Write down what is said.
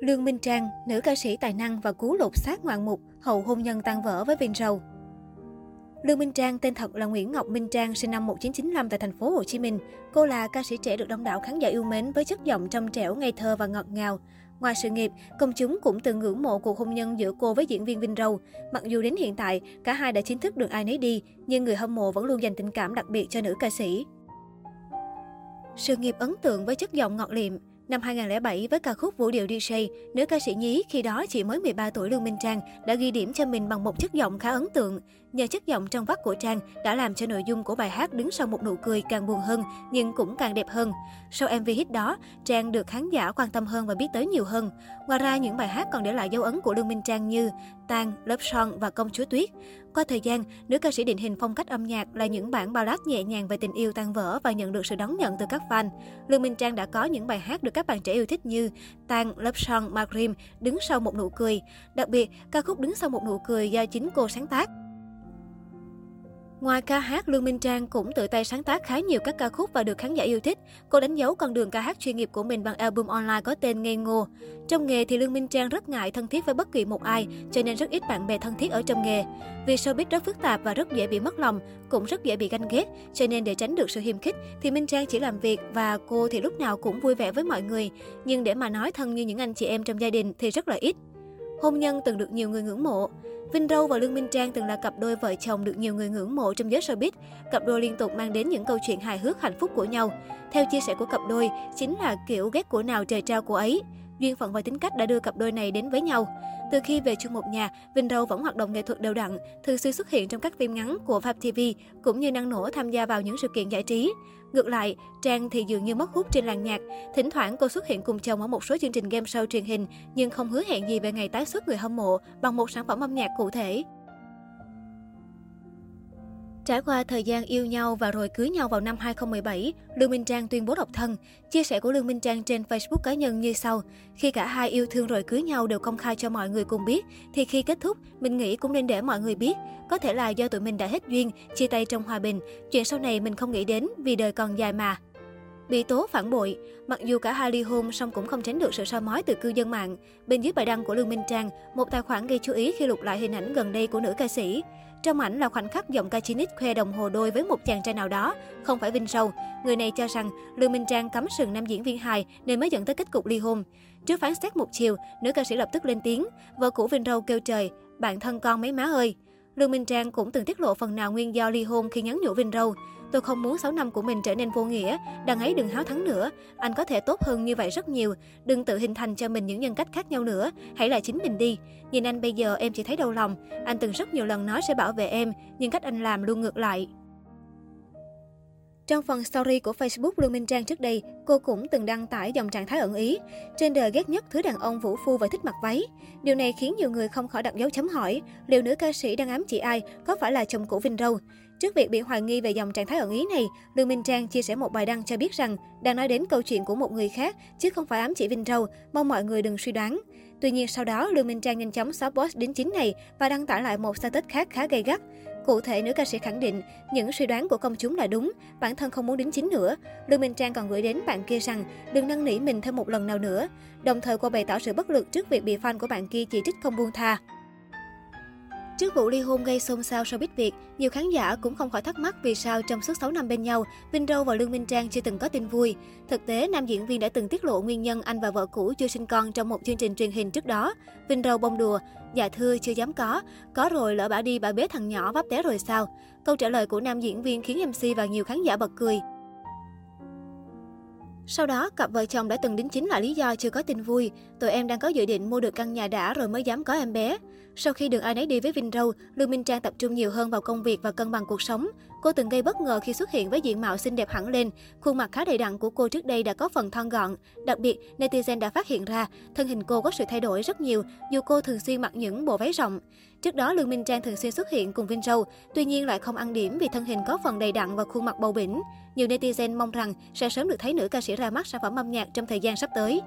Lương Minh Trang, nữ ca sĩ tài năng và cú lột xác ngoạn mục hậu hôn nhân tan vỡ với Vin Râu. Lương Minh Trang tên thật là Nguyễn Ngọc Minh Trang, sinh năm 1995 tại thành phố Hồ Chí Minh. Cô là ca sĩ trẻ được đông đảo khán giả yêu mến với chất giọng trong trẻo, ngây thơ và ngọt ngào. Ngoài sự nghiệp, công chúng cũng từng ngưỡng mộ cuộc hôn nhân giữa cô với diễn viên Vin Râu. Mặc dù đến hiện tại, cả hai đã chính thức được ai nấy đi, nhưng người hâm mộ vẫn luôn dành tình cảm đặc biệt cho nữ ca sĩ. Sự nghiệp ấn tượng với chất giọng ngọt liệm, Năm 2007, với ca khúc Vũ điệu DJ, nữ ca sĩ nhí khi đó chỉ mới 13 tuổi Lương Minh Trang đã ghi điểm cho mình bằng một chất giọng khá ấn tượng. Nhờ chất giọng trong vắt của Trang đã làm cho nội dung của bài hát đứng sau một nụ cười càng buồn hơn nhưng cũng càng đẹp hơn. Sau MV hit đó, Trang được khán giả quan tâm hơn và biết tới nhiều hơn. Ngoài ra, những bài hát còn để lại dấu ấn của Lương Minh Trang như Tan, lớp son và Công chúa Tuyết. Qua thời gian, nữ ca sĩ định hình phong cách âm nhạc là những bản ballad nhẹ nhàng về tình yêu tan vỡ và nhận được sự đón nhận từ các fan. Lương Minh Trang đã có những bài hát được các bạn trẻ yêu thích như "Tang", Love Song, Magrim, Đứng sau một nụ cười. Đặc biệt, ca khúc Đứng sau một nụ cười do chính cô sáng tác. Ngoài ca hát, Lương Minh Trang cũng tự tay sáng tác khá nhiều các ca khúc và được khán giả yêu thích. Cô đánh dấu con đường ca hát chuyên nghiệp của mình bằng album online có tên Ngây Ngô. Trong nghề thì Lương Minh Trang rất ngại thân thiết với bất kỳ một ai, cho nên rất ít bạn bè thân thiết ở trong nghề. Vì showbiz rất phức tạp và rất dễ bị mất lòng, cũng rất dễ bị ganh ghét, cho nên để tránh được sự hiềm khích thì Minh Trang chỉ làm việc và cô thì lúc nào cũng vui vẻ với mọi người. Nhưng để mà nói thân như những anh chị em trong gia đình thì rất là ít. Hôn nhân từng được nhiều người ngưỡng mộ. Vinh Râu và Lương Minh Trang từng là cặp đôi vợ chồng được nhiều người ngưỡng mộ trong giới showbiz. Cặp đôi liên tục mang đến những câu chuyện hài hước hạnh phúc của nhau. Theo chia sẻ của cặp đôi, chính là kiểu ghét của nào trời trao của ấy. Duyên phận và tính cách đã đưa cặp đôi này đến với nhau. Từ khi về chung một nhà, Vinh Râu vẫn hoạt động nghệ thuật đều đặn, thường xuyên xuất hiện trong các phim ngắn của Pháp TV, cũng như năng nổ tham gia vào những sự kiện giải trí. Ngược lại, Trang thì dường như mất hút trên làng nhạc. Thỉnh thoảng cô xuất hiện cùng chồng ở một số chương trình game show truyền hình, nhưng không hứa hẹn gì về ngày tái xuất người hâm mộ bằng một sản phẩm âm nhạc cụ thể. Trải qua thời gian yêu nhau và rồi cưới nhau vào năm 2017, Lương Minh Trang tuyên bố độc thân. Chia sẻ của Lương Minh Trang trên Facebook cá nhân như sau. Khi cả hai yêu thương rồi cưới nhau đều công khai cho mọi người cùng biết, thì khi kết thúc, mình nghĩ cũng nên để mọi người biết. Có thể là do tụi mình đã hết duyên, chia tay trong hòa bình. Chuyện sau này mình không nghĩ đến vì đời còn dài mà. Bị tố phản bội, mặc dù cả hai ly hôn song cũng không tránh được sự soi mói từ cư dân mạng. Bên dưới bài đăng của Lương Minh Trang, một tài khoản gây chú ý khi lục lại hình ảnh gần đây của nữ ca sĩ. Trong ảnh là khoảnh khắc giọng ca Chinix khoe đồng hồ đôi với một chàng trai nào đó, không phải Vinh Sâu. Người này cho rằng Lương Minh Trang cắm sừng nam diễn viên hài nên mới dẫn tới kết cục ly hôn. Trước phán xét một chiều, nữ ca sĩ lập tức lên tiếng, vợ cũ Vinh Râu kêu trời, bạn thân con mấy má ơi. Lương Minh Trang cũng từng tiết lộ phần nào nguyên do ly hôn khi nhắn nhủ Vinh Râu. Tôi không muốn 6 năm của mình trở nên vô nghĩa, đằng ấy đừng háo thắng nữa. Anh có thể tốt hơn như vậy rất nhiều. Đừng tự hình thành cho mình những nhân cách khác nhau nữa. Hãy là chính mình đi. Nhìn anh bây giờ em chỉ thấy đau lòng. Anh từng rất nhiều lần nói sẽ bảo vệ em, nhưng cách anh làm luôn ngược lại. Trong phần story của Facebook Lương Minh Trang trước đây, cô cũng từng đăng tải dòng trạng thái ẩn ý. Trên đời ghét nhất thứ đàn ông vũ phu và thích mặc váy. Điều này khiến nhiều người không khỏi đặt dấu chấm hỏi, liệu nữ ca sĩ đang ám chỉ ai, có phải là chồng cũ Vinh Râu? Trước việc bị hoài nghi về dòng trạng thái ẩn ý này, Lương Minh Trang chia sẻ một bài đăng cho biết rằng đang nói đến câu chuyện của một người khác, chứ không phải ám chỉ Vinh Râu, mong mọi người đừng suy đoán. Tuy nhiên sau đó, Lương Minh Trang nhanh chóng xóa post đính chính này và đăng tải lại một status khác khá gay gắt. Cụ thể, nữ ca sĩ khẳng định những suy đoán của công chúng là đúng, bản thân không muốn đính chính nữa. Lương Minh Trang còn gửi đến bạn kia rằng đừng năn nỉ mình thêm một lần nào nữa. Đồng thời cô bày tỏ sự bất lực trước việc bị fan của bạn kia chỉ trích không buông tha. Trước vụ ly hôn gây xôn xao showbiz Việt, nhiều khán giả cũng không khỏi thắc mắc vì sao trong suốt 6 năm bên nhau, Vinh Râu và Lương Minh Trang chưa từng có tin vui. Thực tế, nam diễn viên đã từng tiết lộ nguyên nhân anh và vợ cũ chưa sinh con trong một chương trình truyền hình trước đó. Vinh Râu bông đùa, dạ thưa chưa dám có, có rồi lỡ bà đi bà bế thằng nhỏ vấp té rồi sao? Câu trả lời của nam diễn viên khiến MC và nhiều khán giả bật cười. Sau đó, cặp vợ chồng đã từng đính chính là lý do chưa có tin vui. Tụi em đang có dự định mua được căn nhà đã rồi mới dám có em bé. Sau khi được ai nấy đi với Vinh Râu, Lương Minh Trang tập trung nhiều hơn vào công việc và cân bằng cuộc sống. Cô từng gây bất ngờ khi xuất hiện với diện mạo xinh đẹp hẳn lên. Khuôn mặt khá đầy đặn của cô trước đây đã có phần thon gọn. Đặc biệt, netizen đã phát hiện ra thân hình cô có sự thay đổi rất nhiều dù cô thường xuyên mặc những bộ váy rộng. Trước đó, Lương Minh Trang thường xuyên xuất hiện cùng Vinh Râu, tuy nhiên lại không ăn điểm vì thân hình có phần đầy đặn và khuôn mặt bầu bĩnh. Nhiều netizen mong rằng sẽ sớm được thấy nữ ca sĩ ra mắt sản phẩm âm nhạc trong thời gian sắp tới.